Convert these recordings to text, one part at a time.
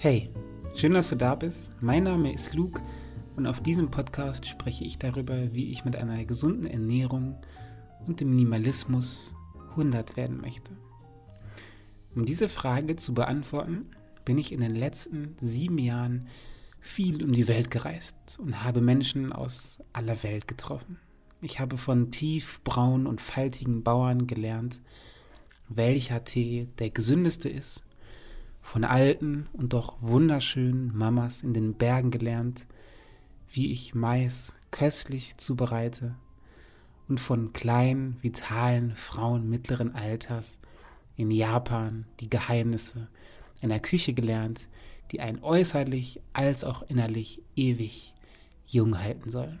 Hey, schön, dass du da bist. Mein Name ist Luke und auf diesem Podcast spreche ich darüber, wie ich mit einer gesunden Ernährung und dem Minimalismus 100 werden möchte. Um diese Frage zu beantworten, bin ich in den letzten sieben Jahren viel um die Welt gereist und habe Menschen aus aller Welt getroffen. Ich habe von tiefbraunen und faltigen Bauern gelernt, welcher Tee der gesündeste ist von alten und doch wunderschönen Mamas in den Bergen gelernt, wie ich Mais köstlich zubereite und von kleinen, vitalen Frauen mittleren Alters in Japan die Geheimnisse einer Küche gelernt, die einen äußerlich als auch innerlich ewig jung halten soll.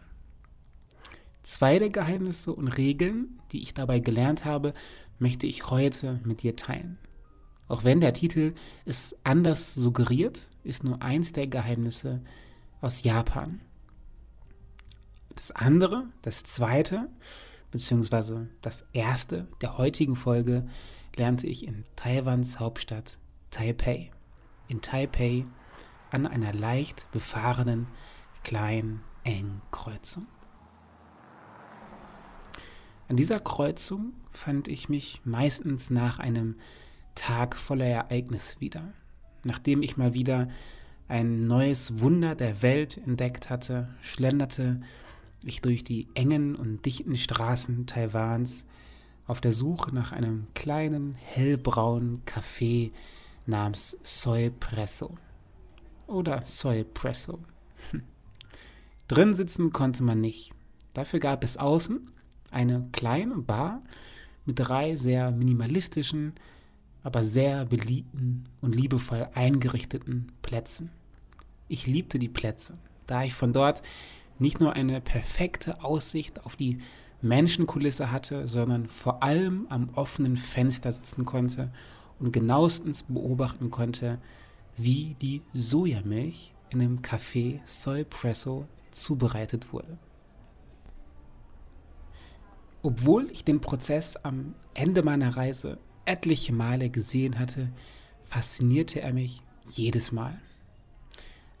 Zwei der Geheimnisse und Regeln, die ich dabei gelernt habe, möchte ich heute mit dir teilen. Auch wenn der Titel es anders suggeriert, ist nur eins der Geheimnisse aus Japan. Das andere, das zweite, beziehungsweise das erste der heutigen Folge lernte ich in Taiwans Hauptstadt Taipei. In Taipei an einer leicht befahrenen kleinen engen Kreuzung. An dieser Kreuzung fand ich mich meistens nach einem Tag voller Ereignis wieder. Nachdem ich mal wieder ein neues Wunder der Welt entdeckt hatte, schlenderte ich durch die engen und dichten Straßen Taiwans auf der Suche nach einem kleinen hellbraunen Café namens Soy Presso oder Soy Presso. Drin sitzen konnte man nicht. Dafür gab es außen eine kleine Bar mit drei sehr minimalistischen aber sehr beliebten und liebevoll eingerichteten Plätzen. Ich liebte die Plätze, da ich von dort nicht nur eine perfekte Aussicht auf die Menschenkulisse hatte, sondern vor allem am offenen Fenster sitzen konnte und genauestens beobachten konnte, wie die Sojamilch in dem Café Soy Presso zubereitet wurde. Obwohl ich den Prozess am Ende meiner Reise etliche Male gesehen hatte, faszinierte er mich jedes Mal.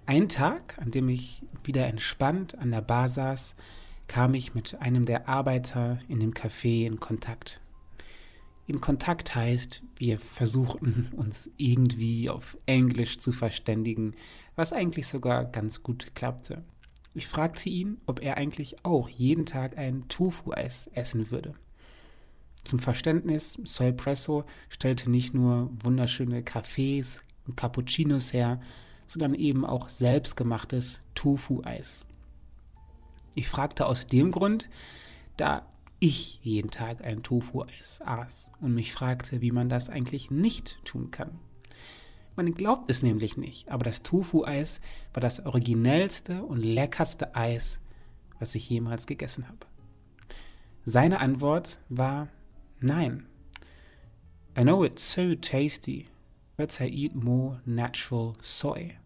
Ein Tag, an dem ich wieder entspannt an der Bar saß, kam ich mit einem der Arbeiter in dem Café in Kontakt. In Kontakt heißt, wir versuchten uns irgendwie auf Englisch zu verständigen, was eigentlich sogar ganz gut klappte. Ich fragte ihn, ob er eigentlich auch jeden Tag ein Tofu-Eis essen würde. Zum Verständnis, Soy Presso stellte nicht nur wunderschöne Cafés und Cappuccinos her, sondern eben auch selbstgemachtes Tofu-Eis. Ich fragte aus dem Grund, da ich jeden Tag ein Tofu-Eis aß und mich fragte, wie man das eigentlich nicht tun kann. Man glaubt es nämlich nicht, aber das Tofu-Eis war das originellste und leckerste Eis, was ich jemals gegessen habe. Seine Antwort war Nein. I know it's so tasty, but I eat more natural soy.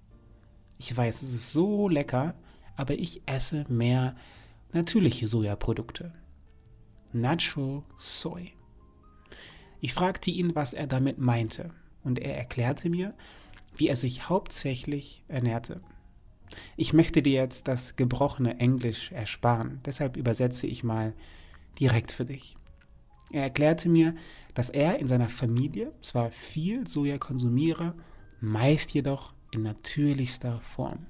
Ich weiß, es ist so lecker, aber ich esse mehr natürliche Sojaprodukte. Natural Soy. Ich fragte ihn, was er damit meinte, und er erklärte mir, wie er sich hauptsächlich ernährte. Ich möchte dir jetzt das gebrochene Englisch ersparen, deshalb übersetze ich mal direkt für dich. Er erklärte mir, dass er in seiner Familie zwar viel Soja konsumiere, meist jedoch in natürlichster Form.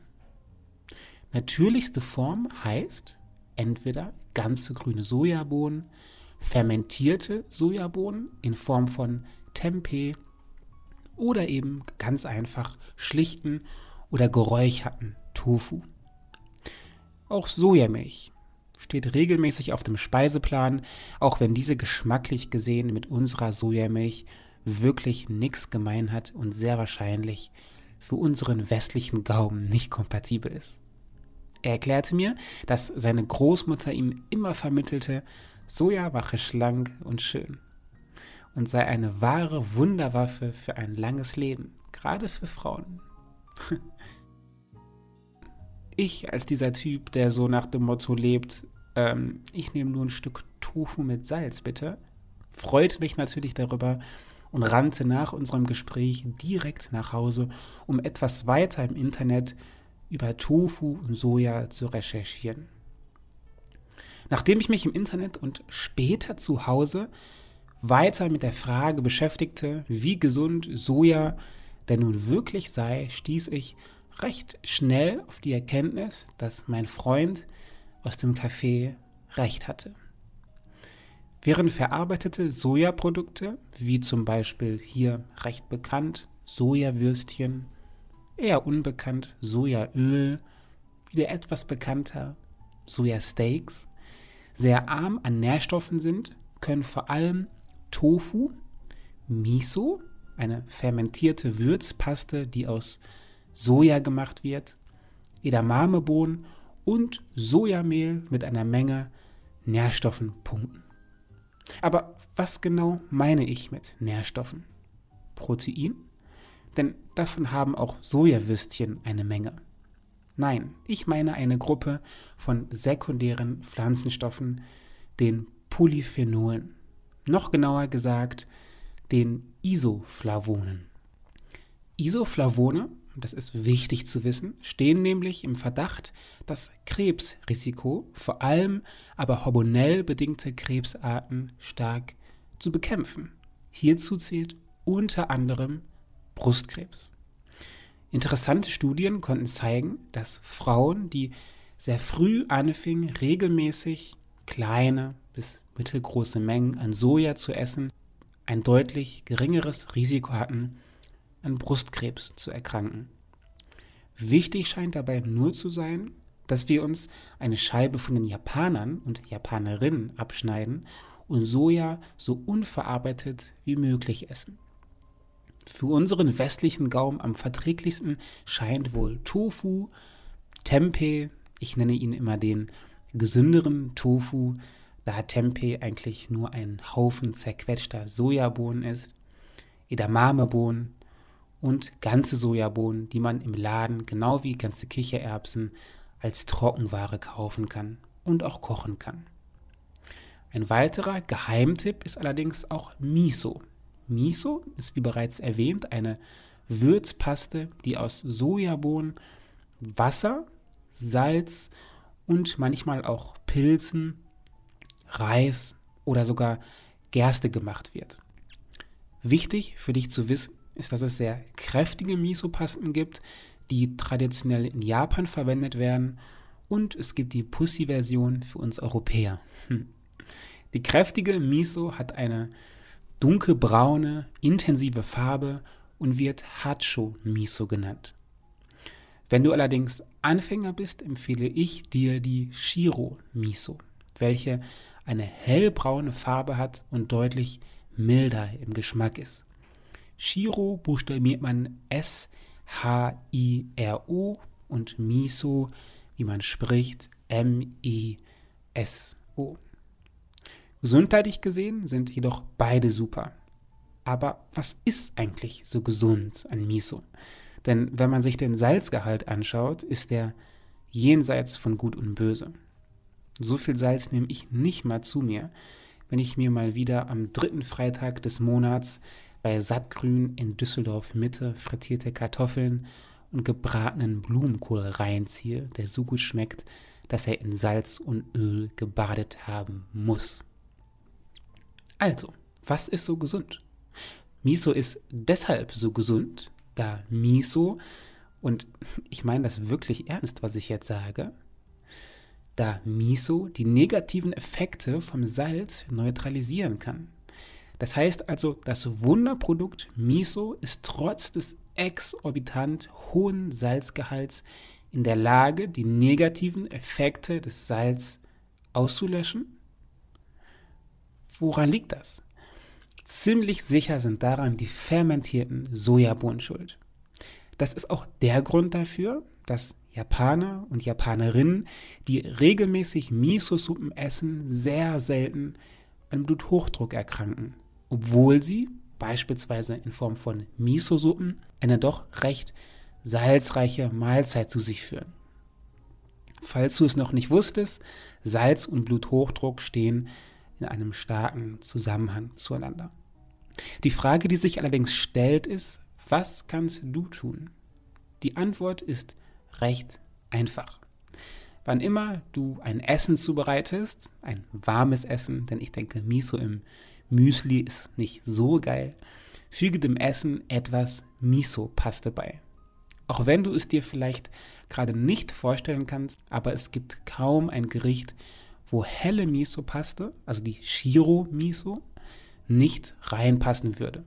Natürlichste Form heißt entweder ganze grüne Sojabohnen, fermentierte Sojabohnen in Form von Tempeh oder eben ganz einfach schlichten oder geräucherten Tofu. Auch Sojamilch steht regelmäßig auf dem Speiseplan, auch wenn diese geschmacklich gesehen mit unserer Sojamilch wirklich nichts gemein hat und sehr wahrscheinlich für unseren westlichen Gaumen nicht kompatibel ist. Er erklärte mir, dass seine Großmutter ihm immer vermittelte, Soja mache schlank und schön und sei eine wahre Wunderwaffe für ein langes Leben, gerade für Frauen. Ich als dieser Typ, der so nach dem Motto lebt, ähm, ich nehme nur ein Stück Tofu mit Salz, bitte, freut mich natürlich darüber und rannte nach unserem Gespräch direkt nach Hause, um etwas weiter im Internet über Tofu und Soja zu recherchieren. Nachdem ich mich im Internet und später zu Hause weiter mit der Frage beschäftigte, wie gesund Soja denn nun wirklich sei, stieß ich recht schnell auf die Erkenntnis, dass mein Freund aus dem Café recht hatte. Während verarbeitete Sojaprodukte, wie zum Beispiel hier recht bekannt Sojawürstchen, eher unbekannt Sojaöl, wieder etwas bekannter Sojasteaks, sehr arm an Nährstoffen sind, können vor allem Tofu, Miso, eine fermentierte Würzpaste, die aus Soja gemacht wird, Edamamebohnen und Sojamehl mit einer Menge Nährstoffen punkten. Aber was genau meine ich mit Nährstoffen? Protein? Denn davon haben auch Sojawürstchen eine Menge. Nein, ich meine eine Gruppe von sekundären Pflanzenstoffen, den Polyphenolen. Noch genauer gesagt, den Isoflavonen. Isoflavone, das ist wichtig zu wissen, stehen nämlich im Verdacht, das Krebsrisiko, vor allem aber hormonell bedingte Krebsarten, stark zu bekämpfen. Hierzu zählt unter anderem Brustkrebs. Interessante Studien konnten zeigen, dass Frauen, die sehr früh anfingen, regelmäßig kleine bis mittelgroße Mengen an Soja zu essen, ein deutlich geringeres Risiko hatten, an Brustkrebs zu erkranken. Wichtig scheint dabei nur zu sein, dass wir uns eine Scheibe von den Japanern und Japanerinnen abschneiden und Soja so unverarbeitet wie möglich essen. Für unseren westlichen Gaumen am verträglichsten scheint wohl Tofu, Tempeh, ich nenne ihn immer den gesünderen Tofu, da Tempeh eigentlich nur ein Haufen zerquetschter Sojabohnen ist, Edamamebohnen und ganze Sojabohnen, die man im Laden genau wie ganze Kichererbsen als Trockenware kaufen kann und auch kochen kann. Ein weiterer Geheimtipp ist allerdings auch Miso. Miso ist wie bereits erwähnt eine Würzpaste, die aus Sojabohnen, Wasser, Salz und manchmal auch Pilzen Reis oder sogar Gerste gemacht wird. Wichtig für dich zu wissen ist, dass es sehr kräftige Miso-Pasten gibt, die traditionell in Japan verwendet werden und es gibt die Pussy-Version für uns Europäer. Hm. Die kräftige Miso hat eine dunkelbraune, intensive Farbe und wird Hacho Miso genannt. Wenn du allerdings Anfänger bist, empfehle ich dir die Shiro Miso, welche eine hellbraune Farbe hat und deutlich milder im Geschmack ist. Shiro buchstabiert man S-H-I-R-O und Miso, wie man spricht, M-I-S-O. Gesundheitlich gesehen sind jedoch beide super. Aber was ist eigentlich so gesund an Miso? Denn wenn man sich den Salzgehalt anschaut, ist er jenseits von Gut und Böse. So viel Salz nehme ich nicht mal zu mir, wenn ich mir mal wieder am dritten Freitag des Monats bei Sattgrün in Düsseldorf Mitte frittierte Kartoffeln und gebratenen Blumenkohl reinziehe, der so gut schmeckt, dass er in Salz und Öl gebadet haben muss. Also, was ist so gesund? Miso ist deshalb so gesund, da Miso, und ich meine das wirklich ernst, was ich jetzt sage, da Miso die negativen Effekte vom Salz neutralisieren kann. Das heißt also, das Wunderprodukt Miso ist trotz des exorbitant hohen Salzgehalts in der Lage, die negativen Effekte des Salz auszulöschen? Woran liegt das? Ziemlich sicher sind daran die fermentierten Sojabohnen schuld. Das ist auch der Grund dafür, dass Japaner und Japanerinnen, die regelmäßig Miso-Suppen essen, sehr selten an Bluthochdruck erkranken, obwohl sie beispielsweise in Form von Miso-Suppen eine doch recht salzreiche Mahlzeit zu sich führen. Falls du es noch nicht wusstest, Salz und Bluthochdruck stehen in einem starken Zusammenhang zueinander. Die Frage, die sich allerdings stellt, ist, was kannst du tun? Die Antwort ist recht einfach. Wann immer du ein Essen zubereitest, ein warmes Essen, denn ich denke, Miso im Müsli ist nicht so geil, füge dem Essen etwas Miso-Paste bei. Auch wenn du es dir vielleicht gerade nicht vorstellen kannst, aber es gibt kaum ein Gericht, wo helle Miso-Paste, also die Shiro-Miso, nicht reinpassen würde.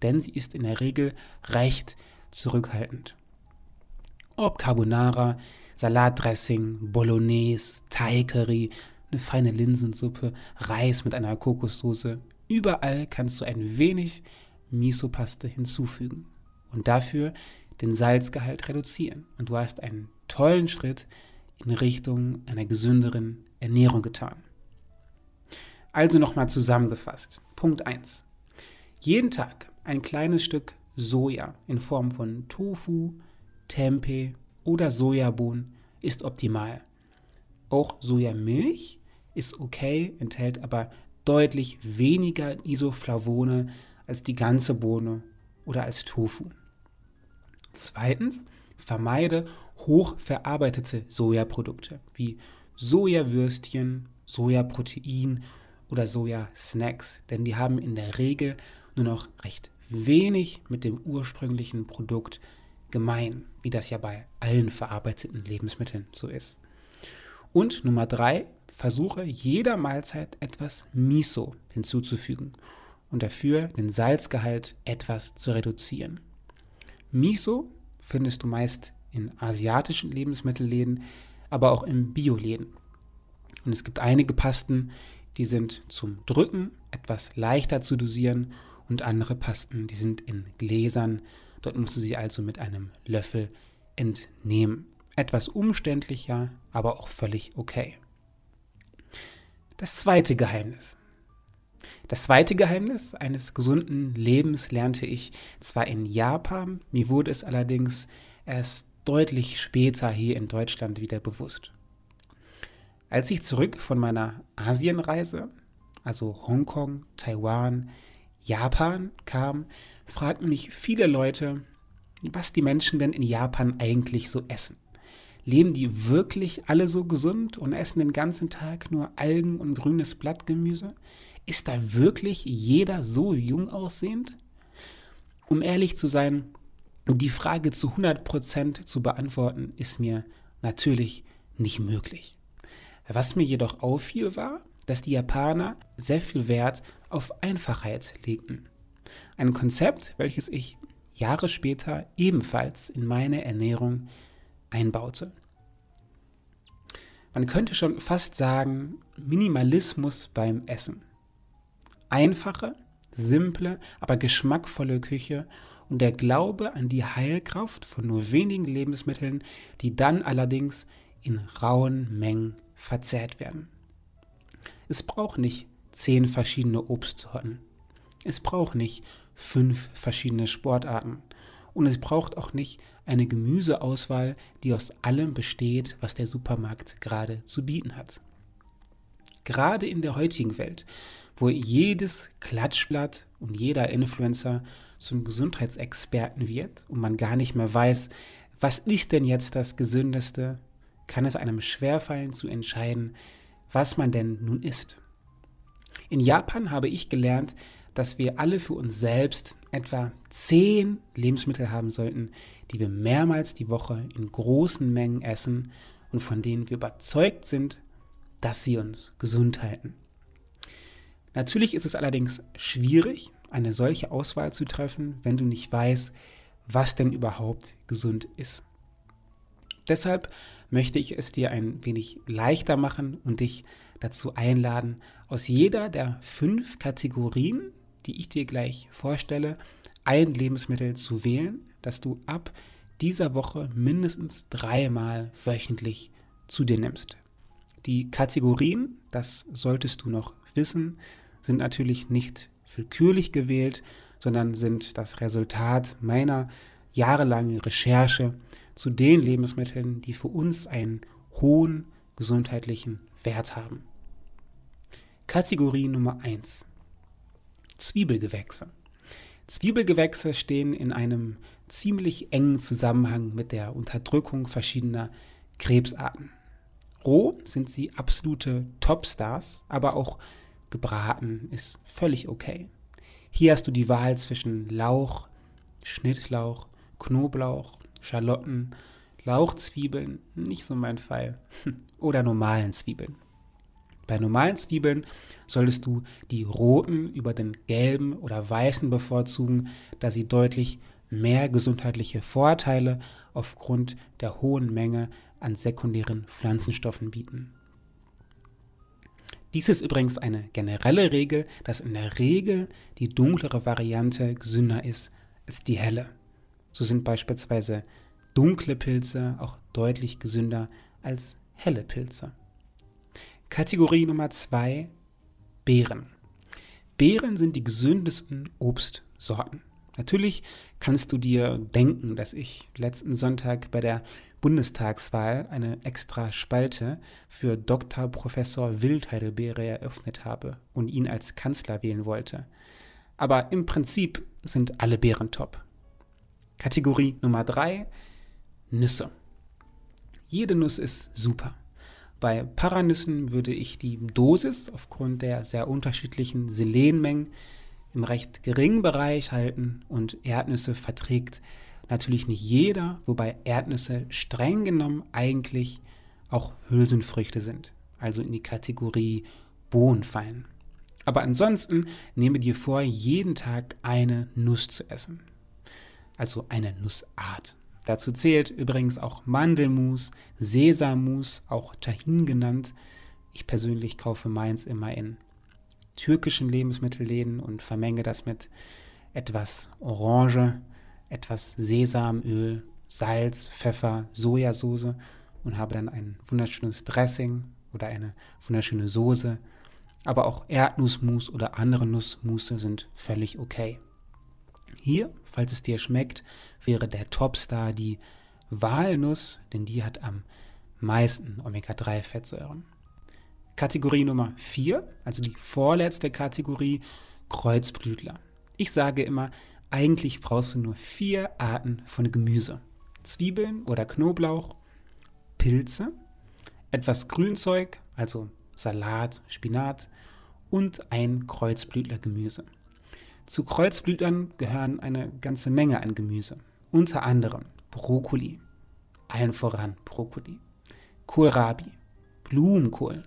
Denn sie ist in der Regel recht zurückhaltend. Ob Carbonara, Salatdressing, Bolognese, Thai-Curry, eine feine Linsensuppe, Reis mit einer Kokossoße, überall kannst du ein wenig Miso-Paste hinzufügen und dafür den Salzgehalt reduzieren. Und du hast einen tollen Schritt in Richtung einer gesünderen Ernährung getan. Also nochmal zusammengefasst. Punkt 1. Jeden Tag ein kleines Stück Soja in Form von Tofu, Tempeh oder Sojabohnen ist optimal. Auch Sojamilch ist okay, enthält aber deutlich weniger Isoflavone als die ganze Bohne oder als Tofu. Zweitens, vermeide hochverarbeitete Sojaprodukte wie Sojawürstchen, Sojaprotein oder Sojasnacks, denn die haben in der Regel nur noch recht wenig mit dem ursprünglichen Produkt gemein, wie das ja bei allen verarbeiteten Lebensmitteln so ist. Und Nummer drei, versuche jeder Mahlzeit etwas Miso hinzuzufügen und dafür den Salzgehalt etwas zu reduzieren. Miso findest du meist in asiatischen Lebensmittelläden, aber auch in Bioläden. Und es gibt einige Pasten, die sind zum Drücken etwas leichter zu dosieren und andere Pasten, die sind in Gläsern. Dort musst du sie also mit einem Löffel entnehmen. Etwas umständlicher, aber auch völlig okay. Das zweite Geheimnis. Das zweite Geheimnis eines gesunden Lebens lernte ich zwar in Japan, mir wurde es allerdings erst deutlich später hier in Deutschland wieder bewusst. Als ich zurück von meiner Asienreise, also Hongkong, Taiwan, Japan kam, fragten mich viele Leute, was die Menschen denn in Japan eigentlich so essen. Leben die wirklich alle so gesund und essen den ganzen Tag nur Algen und grünes Blattgemüse? Ist da wirklich jeder so jung aussehend? Um ehrlich zu sein, die Frage zu 100% zu beantworten, ist mir natürlich nicht möglich. Was mir jedoch auffiel, war, dass die Japaner sehr viel Wert auf Einfachheit legten. Ein Konzept, welches ich Jahre später ebenfalls in meine Ernährung einbaute. Man könnte schon fast sagen, Minimalismus beim Essen. Einfache, simple, aber geschmackvolle Küche und der Glaube an die Heilkraft von nur wenigen Lebensmitteln, die dann allerdings in rauen Mengen verzehrt werden. Es braucht nicht zehn verschiedene Obstsorten. Es braucht nicht fünf verschiedene Sportarten. Und es braucht auch nicht eine Gemüseauswahl, die aus allem besteht, was der Supermarkt gerade zu bieten hat. Gerade in der heutigen Welt, wo jedes Klatschblatt und jeder Influencer zum Gesundheitsexperten wird und man gar nicht mehr weiß, was ist denn jetzt das Gesündeste, kann es einem schwerfallen zu entscheiden, was man denn nun isst. In Japan habe ich gelernt, dass wir alle für uns selbst etwa zehn Lebensmittel haben sollten, die wir mehrmals die Woche in großen Mengen essen und von denen wir überzeugt sind, dass sie uns gesund halten. Natürlich ist es allerdings schwierig, eine solche Auswahl zu treffen, wenn du nicht weißt, was denn überhaupt gesund ist. Deshalb möchte ich es dir ein wenig leichter machen und dich dazu einladen, aus jeder der fünf Kategorien, die ich dir gleich vorstelle, ein Lebensmittel zu wählen, das du ab dieser Woche mindestens dreimal wöchentlich zu dir nimmst. Die Kategorien, das solltest du noch wissen, sind natürlich nicht willkürlich gewählt, sondern sind das Resultat meiner jahrelangen Recherche zu den Lebensmitteln, die für uns einen hohen gesundheitlichen Wert haben. Kategorie Nummer 1. Zwiebelgewächse. Zwiebelgewächse stehen in einem ziemlich engen Zusammenhang mit der Unterdrückung verschiedener Krebsarten. Roh sind sie absolute Topstars, aber auch gebraten ist völlig okay. Hier hast du die Wahl zwischen Lauch, Schnittlauch, Knoblauch, Schalotten, Lauchzwiebeln, nicht so mein Fall, oder normalen Zwiebeln. Bei normalen Zwiebeln solltest du die roten über den gelben oder weißen bevorzugen, da sie deutlich mehr gesundheitliche Vorteile aufgrund der hohen Menge an sekundären Pflanzenstoffen bieten. Dies ist übrigens eine generelle Regel, dass in der Regel die dunklere Variante gesünder ist als die helle. So sind beispielsweise dunkle Pilze auch deutlich gesünder als helle Pilze. Kategorie Nummer 2 Beeren. Beeren sind die gesündesten Obstsorten. Natürlich kannst du dir denken, dass ich letzten Sonntag bei der Bundestagswahl eine extra Spalte für Dr. Professor Wildheidelbeere eröffnet habe und ihn als Kanzler wählen wollte. Aber im Prinzip sind alle Beeren top. Kategorie Nummer 3, Nüsse. Jede Nuss ist super. Bei Paranüssen würde ich die Dosis aufgrund der sehr unterschiedlichen Selenmengen im recht geringen Bereich halten und Erdnüsse verträgt natürlich nicht jeder, wobei Erdnüsse streng genommen eigentlich auch Hülsenfrüchte sind, also in die Kategorie Bohnen fallen. Aber ansonsten nehme dir vor, jeden Tag eine Nuss zu essen. Also eine Nussart. Dazu zählt übrigens auch Mandelmus, Sesammus, auch Tahin genannt. Ich persönlich kaufe meins immer in türkischen Lebensmittelläden und vermenge das mit etwas Orange, etwas Sesamöl, Salz, Pfeffer, Sojasauce und habe dann ein wunderschönes Dressing oder eine wunderschöne Soße. Aber auch Erdnussmus oder andere Nussmusse sind völlig okay. Hier, falls es dir schmeckt, wäre der Topstar die Walnuss, denn die hat am meisten Omega-3-Fettsäuren. Kategorie Nummer 4, also die vorletzte Kategorie, Kreuzblütler. Ich sage immer, eigentlich brauchst du nur vier Arten von Gemüse. Zwiebeln oder Knoblauch, Pilze, etwas Grünzeug, also Salat, Spinat und ein Kreuzblütlergemüse. Zu Kreuzblütlern gehören eine ganze Menge an Gemüse, unter anderem Brokkoli, allen voran Brokkoli, Kohlrabi, Blumenkohl,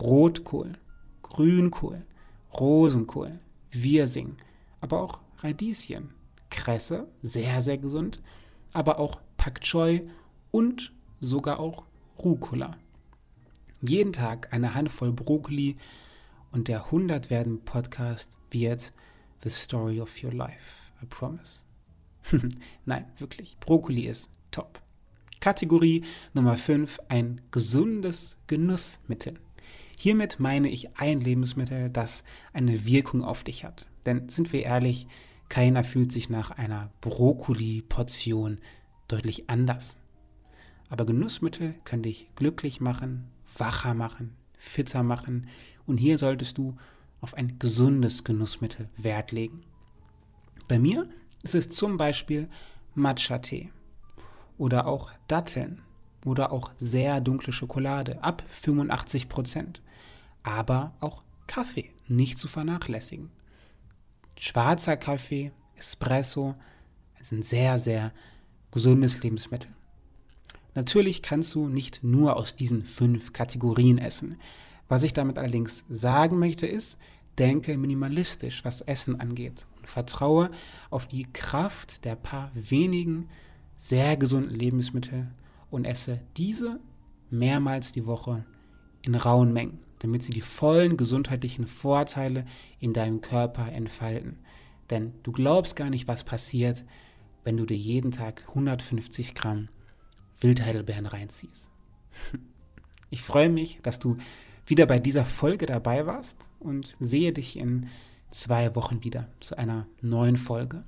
Rotkohl, Grünkohl, Rosenkohl, Wirsing, aber auch Radieschen, Kresse, sehr, sehr gesund, aber auch Pak Choi und sogar auch Rucola. Jeden Tag eine Handvoll Brokkoli und der 100 werden Podcast wird the story of your life, I promise. Nein, wirklich, Brokkoli ist top. Kategorie Nummer 5, ein gesundes Genussmittel. Hiermit meine ich ein Lebensmittel, das eine Wirkung auf dich hat. Denn sind wir ehrlich, keiner fühlt sich nach einer Brokkoli-Portion deutlich anders. Aber Genussmittel können dich glücklich machen, wacher machen, fitter machen und hier solltest du auf ein gesundes Genussmittel Wert legen. Bei mir ist es zum Beispiel Matcha-Tee oder auch Datteln oder auch sehr dunkle Schokolade ab 85 Prozent aber auch Kaffee nicht zu vernachlässigen. Schwarzer Kaffee, Espresso ist ein sehr, sehr gesundes Lebensmittel. Natürlich kannst du nicht nur aus diesen fünf Kategorien essen. Was ich damit allerdings sagen möchte ist, denke minimalistisch, was Essen angeht und vertraue auf die Kraft der paar wenigen sehr gesunden Lebensmittel und esse diese mehrmals die Woche in rauen Mengen damit sie die vollen gesundheitlichen Vorteile in deinem Körper entfalten. Denn du glaubst gar nicht, was passiert, wenn du dir jeden Tag 150 Gramm Wildheidelbeeren reinziehst. Ich freue mich, dass du wieder bei dieser Folge dabei warst und sehe dich in zwei Wochen wieder zu einer neuen Folge.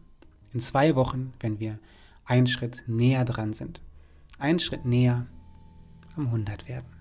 In zwei Wochen, wenn wir einen Schritt näher dran sind. Einen Schritt näher am 100 werden.